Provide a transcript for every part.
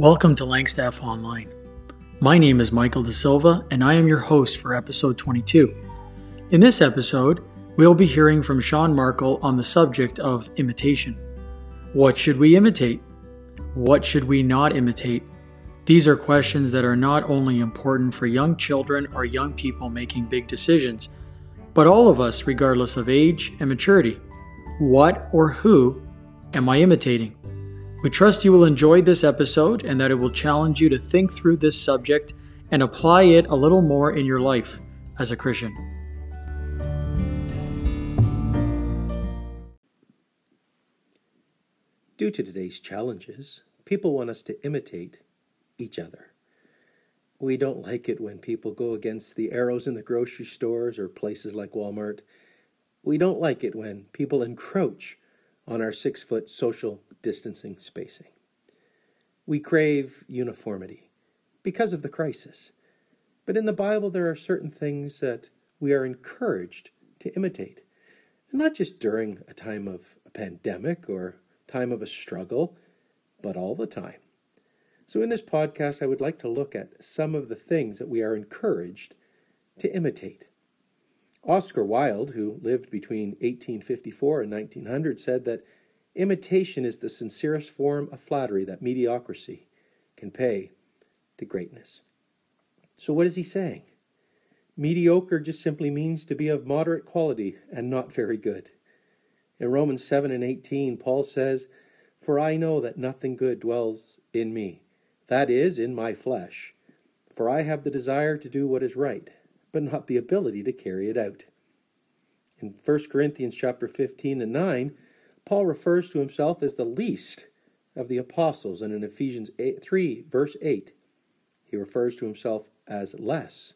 Welcome to Langstaff Online. My name is Michael De Silva, and I am your host for episode 22. In this episode, we'll be hearing from Sean Markle on the subject of imitation. What should we imitate? What should we not imitate? These are questions that are not only important for young children or young people making big decisions, but all of us, regardless of age and maturity. What or who am I imitating? We trust you will enjoy this episode and that it will challenge you to think through this subject and apply it a little more in your life as a Christian. Due to today's challenges, people want us to imitate each other. We don't like it when people go against the arrows in the grocery stores or places like Walmart. We don't like it when people encroach on our six foot social distancing spacing. We crave uniformity because of the crisis. But in the Bible, there are certain things that we are encouraged to imitate. And not just during a time of a pandemic or time of a struggle, but all the time. So, in this podcast, I would like to look at some of the things that we are encouraged to imitate. Oscar Wilde, who lived between 1854 and 1900, said that Imitation is the sincerest form of flattery that mediocrity can pay to greatness. So, what is he saying? Mediocre just simply means to be of moderate quality and not very good. In Romans 7 and 18, Paul says, For I know that nothing good dwells in me, that is, in my flesh. For I have the desire to do what is right, but not the ability to carry it out. In 1 Corinthians chapter 15 and 9, Paul refers to himself as the least of the apostles, and in Ephesians 8, 3, verse 8, he refers to himself as less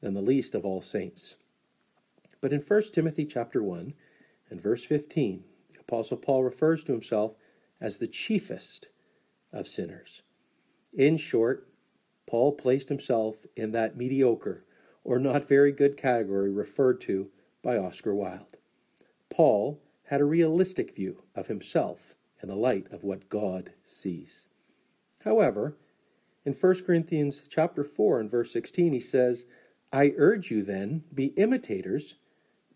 than the least of all saints. But in 1 Timothy chapter 1 and verse 15, the apostle Paul refers to himself as the chiefest of sinners. In short, Paul placed himself in that mediocre or not very good category referred to by Oscar Wilde. Paul had a realistic view of himself in the light of what God sees. However, in 1 Corinthians chapter 4 and verse 16 he says, "I urge you then be imitators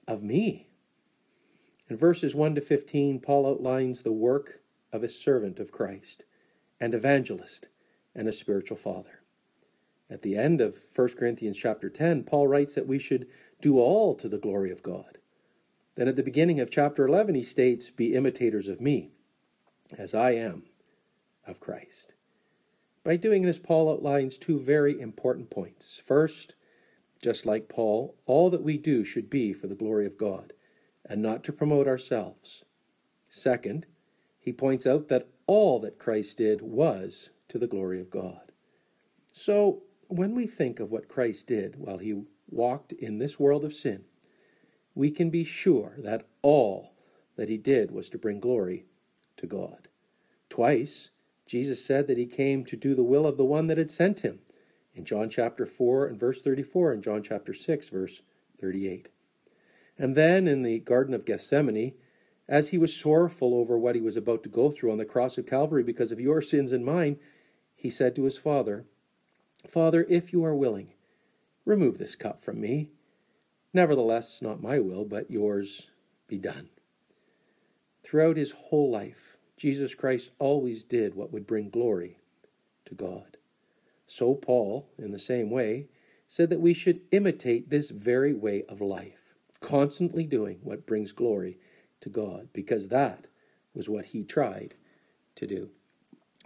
of me." In verses 1 to 15 Paul outlines the work of a servant of Christ, an evangelist, and a spiritual father. At the end of 1 Corinthians chapter 10, Paul writes that we should do all to the glory of God. Then at the beginning of chapter 11, he states, Be imitators of me, as I am of Christ. By doing this, Paul outlines two very important points. First, just like Paul, all that we do should be for the glory of God and not to promote ourselves. Second, he points out that all that Christ did was to the glory of God. So, when we think of what Christ did while he walked in this world of sin, we can be sure that all that he did was to bring glory to God. Twice, Jesus said that he came to do the will of the one that had sent him in John chapter 4 and verse 34 and John chapter 6 verse 38. And then in the Garden of Gethsemane, as he was sorrowful over what he was about to go through on the cross of Calvary because of your sins and mine, he said to his Father, Father, if you are willing, remove this cup from me. Nevertheless, not my will, but yours be done. Throughout his whole life, Jesus Christ always did what would bring glory to God. So, Paul, in the same way, said that we should imitate this very way of life, constantly doing what brings glory to God, because that was what he tried to do.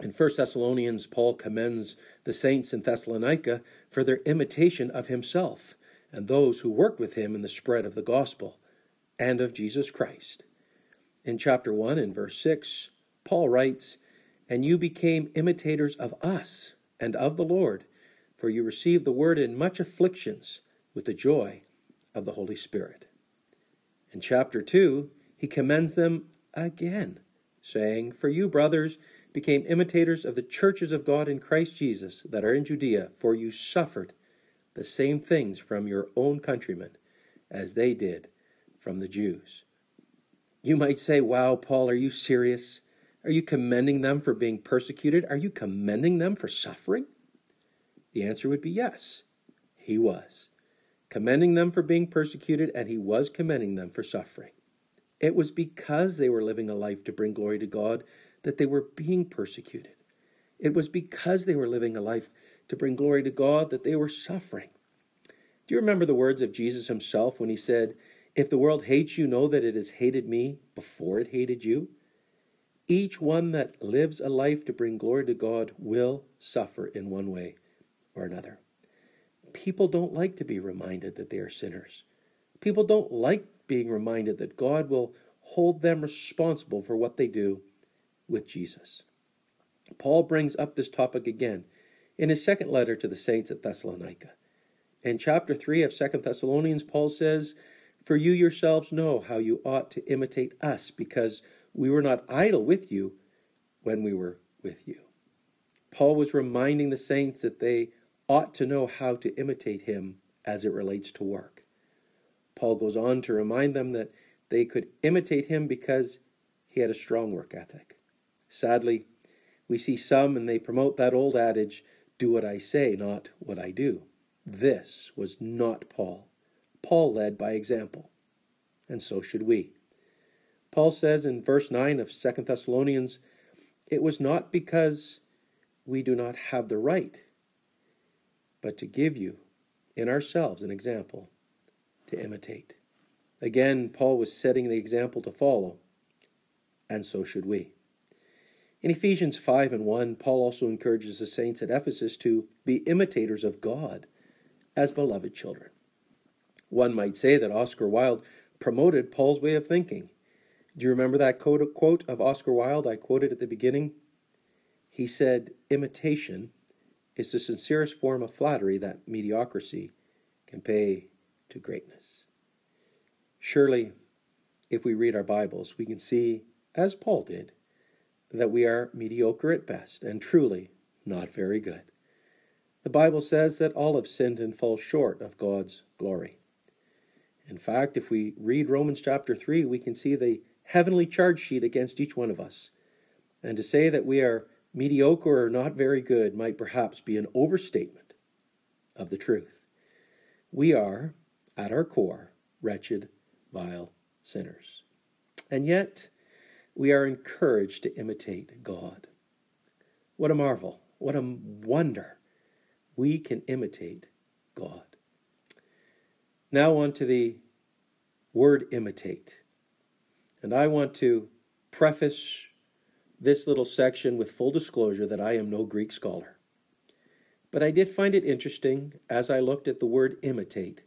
In 1 Thessalonians, Paul commends the saints in Thessalonica for their imitation of himself and those who worked with him in the spread of the gospel and of Jesus Christ. In chapter 1 and verse 6, Paul writes, And you became imitators of us and of the Lord, for you received the word in much afflictions with the joy of the Holy Spirit. In chapter 2, he commends them again, saying, For you, brothers, became imitators of the churches of God in Christ Jesus that are in Judea, for you suffered the same things from your own countrymen as they did from the Jews. You might say, Wow, Paul, are you serious? Are you commending them for being persecuted? Are you commending them for suffering? The answer would be yes, he was. Commending them for being persecuted, and he was commending them for suffering. It was because they were living a life to bring glory to God that they were being persecuted. It was because they were living a life to bring glory to God that they were suffering. Do you remember the words of Jesus himself when he said, If the world hates you, know that it has hated me before it hated you? Each one that lives a life to bring glory to God will suffer in one way or another. People don't like to be reminded that they are sinners. People don't like being reminded that God will hold them responsible for what they do with Jesus. Paul brings up this topic again in his second letter to the saints at Thessalonica. In chapter 3 of Second Thessalonians, Paul says, For you yourselves know how you ought to imitate us, because we were not idle with you when we were with you. Paul was reminding the saints that they ought to know how to imitate him as it relates to work. Paul goes on to remind them that they could imitate him because he had a strong work ethic. Sadly, we see some and they promote that old adage do what I say, not what I do. This was not Paul. Paul led by example, and so should we. Paul says in verse 9 of 2 Thessalonians, It was not because we do not have the right, but to give you in ourselves an example to imitate. Again, Paul was setting the example to follow, and so should we. In Ephesians 5 and 1, Paul also encourages the saints at Ephesus to be imitators of God as beloved children. One might say that Oscar Wilde promoted Paul's way of thinking. Do you remember that quote of Oscar Wilde I quoted at the beginning? He said, Imitation is the sincerest form of flattery that mediocrity can pay to greatness. Surely, if we read our Bibles, we can see, as Paul did, that we are mediocre at best and truly not very good. The Bible says that all have sinned and fall short of God's glory. In fact, if we read Romans chapter 3, we can see the heavenly charge sheet against each one of us. And to say that we are mediocre or not very good might perhaps be an overstatement of the truth. We are, at our core, wretched, vile sinners. And yet, we are encouraged to imitate God. What a marvel! What a wonder! We can imitate God. Now, on to the word imitate. And I want to preface this little section with full disclosure that I am no Greek scholar. But I did find it interesting as I looked at the word imitate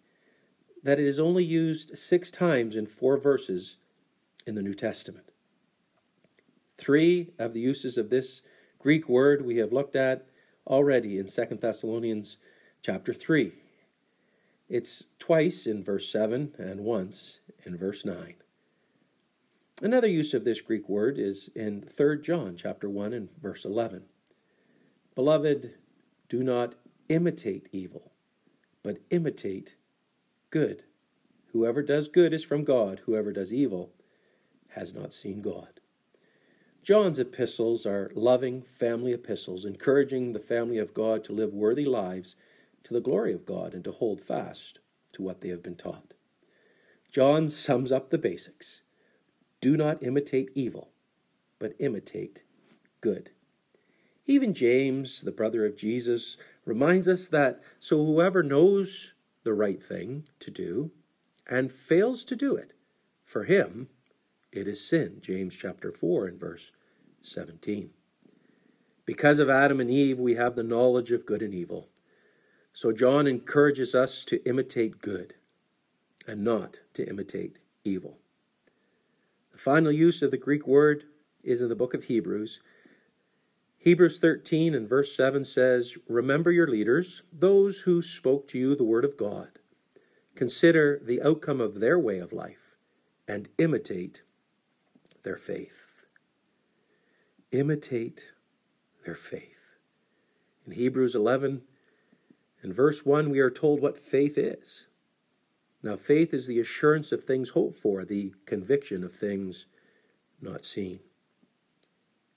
that it is only used six times in four verses in the New Testament. Three of the uses of this Greek word we have looked at already in 2 Thessalonians chapter 3. It's twice in verse 7 and once in verse 9. Another use of this Greek word is in 3 John chapter 1 and verse 11. Beloved, do not imitate evil, but imitate good. Whoever does good is from God, whoever does evil has not seen God. John's epistles are loving family epistles, encouraging the family of God to live worthy lives to the glory of God and to hold fast to what they have been taught. John sums up the basics. Do not imitate evil, but imitate good. Even James, the brother of Jesus, reminds us that so whoever knows the right thing to do and fails to do it, for him it is sin. James chapter 4 and verse 17. Because of Adam and Eve, we have the knowledge of good and evil. So John encourages us to imitate good and not to imitate evil. The final use of the Greek word is in the book of Hebrews. Hebrews 13 and verse 7 says, Remember your leaders, those who spoke to you the word of God. Consider the outcome of their way of life and imitate their faith. Imitate their faith. In Hebrews 11 in verse 1, we are told what faith is. Now, faith is the assurance of things hoped for, the conviction of things not seen.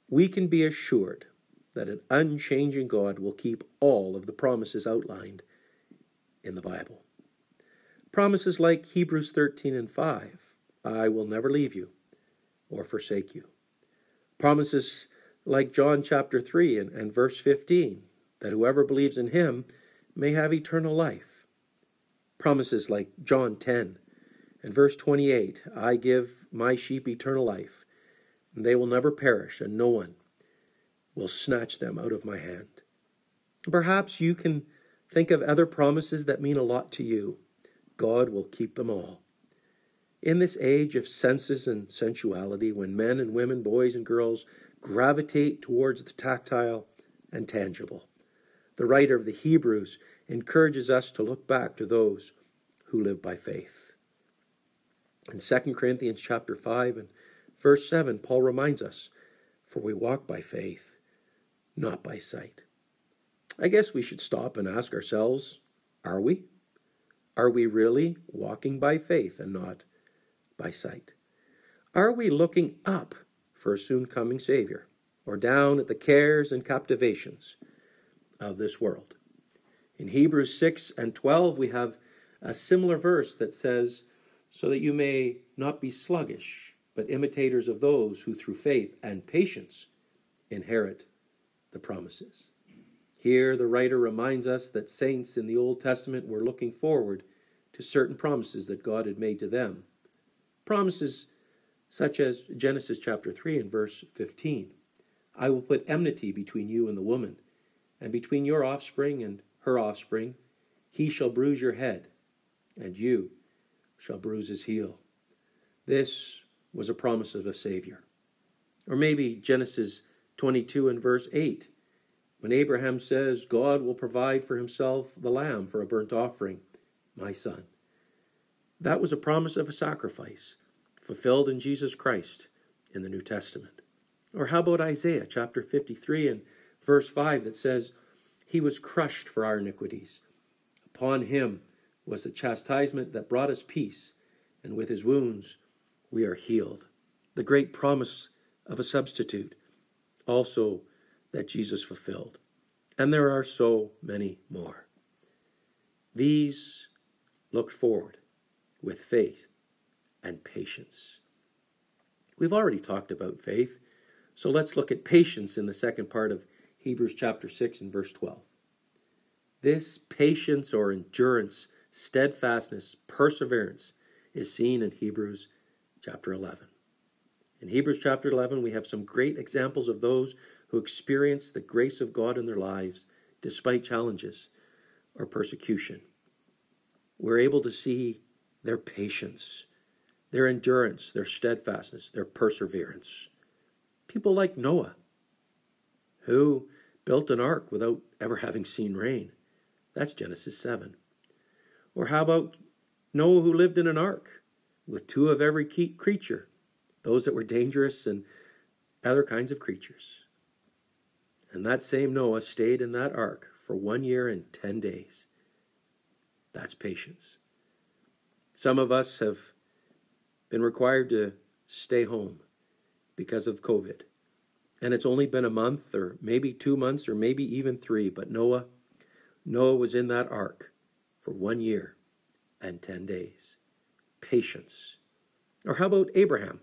we can be assured that an unchanging God will keep all of the promises outlined in the Bible. Promises like Hebrews 13 and 5 I will never leave you or forsake you. Promises like John chapter 3 and, and verse 15 that whoever believes in him may have eternal life. Promises like John 10 and verse 28 I give my sheep eternal life, and they will never perish, and no one will snatch them out of my hand. Perhaps you can think of other promises that mean a lot to you. God will keep them all. In this age of senses and sensuality, when men and women, boys and girls gravitate towards the tactile and tangible, the writer of the Hebrews encourages us to look back to those who live by faith. In 2 Corinthians chapter 5 and verse 7, Paul reminds us, For we walk by faith, not by sight. I guess we should stop and ask ourselves are we? Are we really walking by faith and not by sight? Are we looking up for a soon coming Savior or down at the cares and captivations of this world? In Hebrews 6 and 12, we have a similar verse that says, So that you may not be sluggish, but imitators of those who through faith and patience inherit the promises. Here, the writer reminds us that saints in the Old Testament were looking forward to certain promises that God had made to them. Promises such as Genesis chapter 3 and verse 15 I will put enmity between you and the woman, and between your offspring and her offspring. He shall bruise your head, and you shall bruise his heel. This was a promise of a Savior. Or maybe Genesis 22 and verse 8, when Abraham says, God will provide for himself the lamb for a burnt offering, my son. That was a promise of a sacrifice fulfilled in Jesus Christ in the New Testament. Or how about Isaiah chapter 53 and verse 5 that says, He was crushed for our iniquities. Upon him was the chastisement that brought us peace, and with his wounds we are healed. The great promise of a substitute also that Jesus fulfilled. And there are so many more. These looked forward with faith and patience. We've already talked about faith, so let's look at patience in the second part of Hebrews chapter 6 and verse 12. This patience or endurance, steadfastness, perseverance is seen in Hebrews chapter 11. In Hebrews chapter 11, we have some great examples of those who experience the grace of God in their lives despite challenges or persecution. We're able to see their patience, their endurance, their steadfastness, their perseverance. People like Noah, who built an ark without ever having seen rain. That's Genesis 7. Or how about Noah, who lived in an ark with two of every creature those that were dangerous and other kinds of creatures. And that same Noah stayed in that ark for one year and 10 days. That's patience. Some of us have been required to stay home because of COVID. And it's only been a month or maybe two months or maybe even three, but Noah, Noah was in that ark for one year and 10 days. Patience. Or how about Abraham?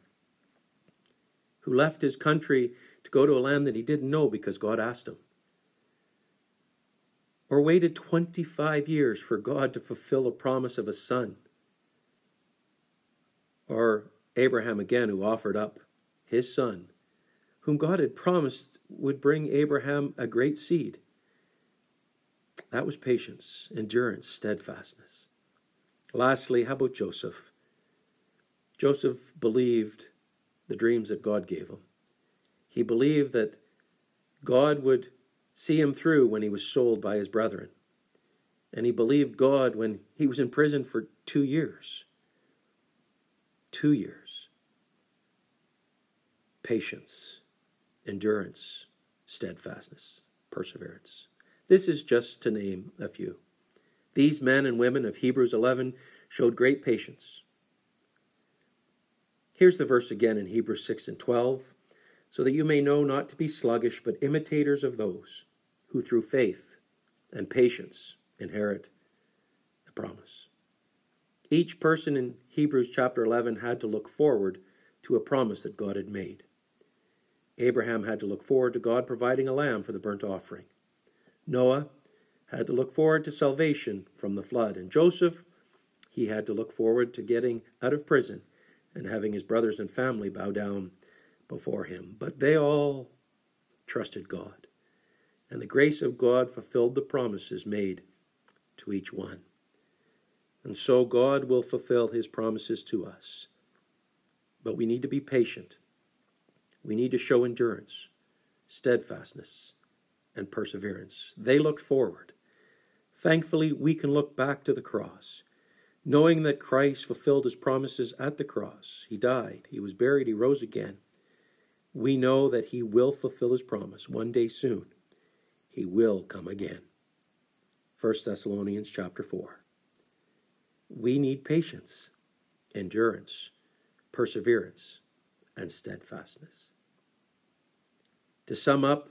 who left his country to go to a land that he didn't know because God asked him. Or waited 25 years for God to fulfill a promise of a son. Or Abraham again, who offered up his son, whom God had promised would bring Abraham a great seed. That was patience, endurance, steadfastness. Lastly, how about Joseph? Joseph believed the dreams that God gave him. He believed that God would see him through when he was sold by his brethren. And he believed God when he was in prison for two years. Two years. Patience, endurance, steadfastness, perseverance. This is just to name a few. These men and women of Hebrews 11 showed great patience, Here's the verse again in Hebrews 6 and 12. so that you may know not to be sluggish, but imitators of those who through faith and patience inherit the promise. Each person in Hebrews chapter 11 had to look forward to a promise that God had made. Abraham had to look forward to God providing a lamb for the burnt offering. Noah had to look forward to salvation from the flood. And Joseph, he had to look forward to getting out of prison and having his brothers and family bow down before him. But they all trusted God. And the grace of God fulfilled the promises made to each one. And so God will fulfill his promises to us. But we need to be patient. We need to show endurance, steadfastness, and perseverance. They looked forward. Thankfully, we can look back to the cross, knowing that Christ fulfilled his promises at the cross. He died, he was buried, he rose again. We know that he will fulfill his promise one day soon. He will come again. 1 Thessalonians chapter 4. We need patience, endurance, perseverance, and steadfastness. To sum up,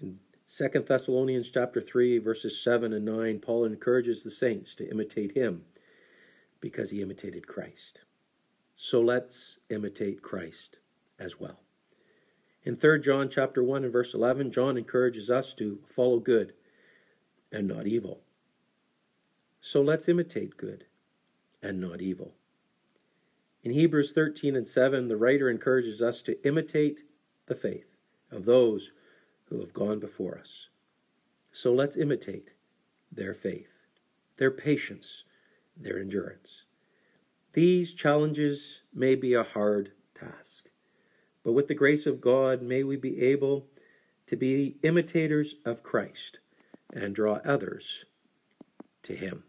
in 2 Thessalonians chapter 3 verses 7 and 9, Paul encourages the saints to imitate him because he imitated Christ. So let's imitate Christ as well. In 3 John chapter 1 and verse 11, John encourages us to follow good and not evil. So let's imitate good and not evil. In Hebrews 13 and 7, the writer encourages us to imitate the faith of those who have gone before us. So let's imitate their faith, their patience, their endurance. These challenges may be a hard task. But with the grace of God, may we be able to be imitators of Christ and draw others to Him.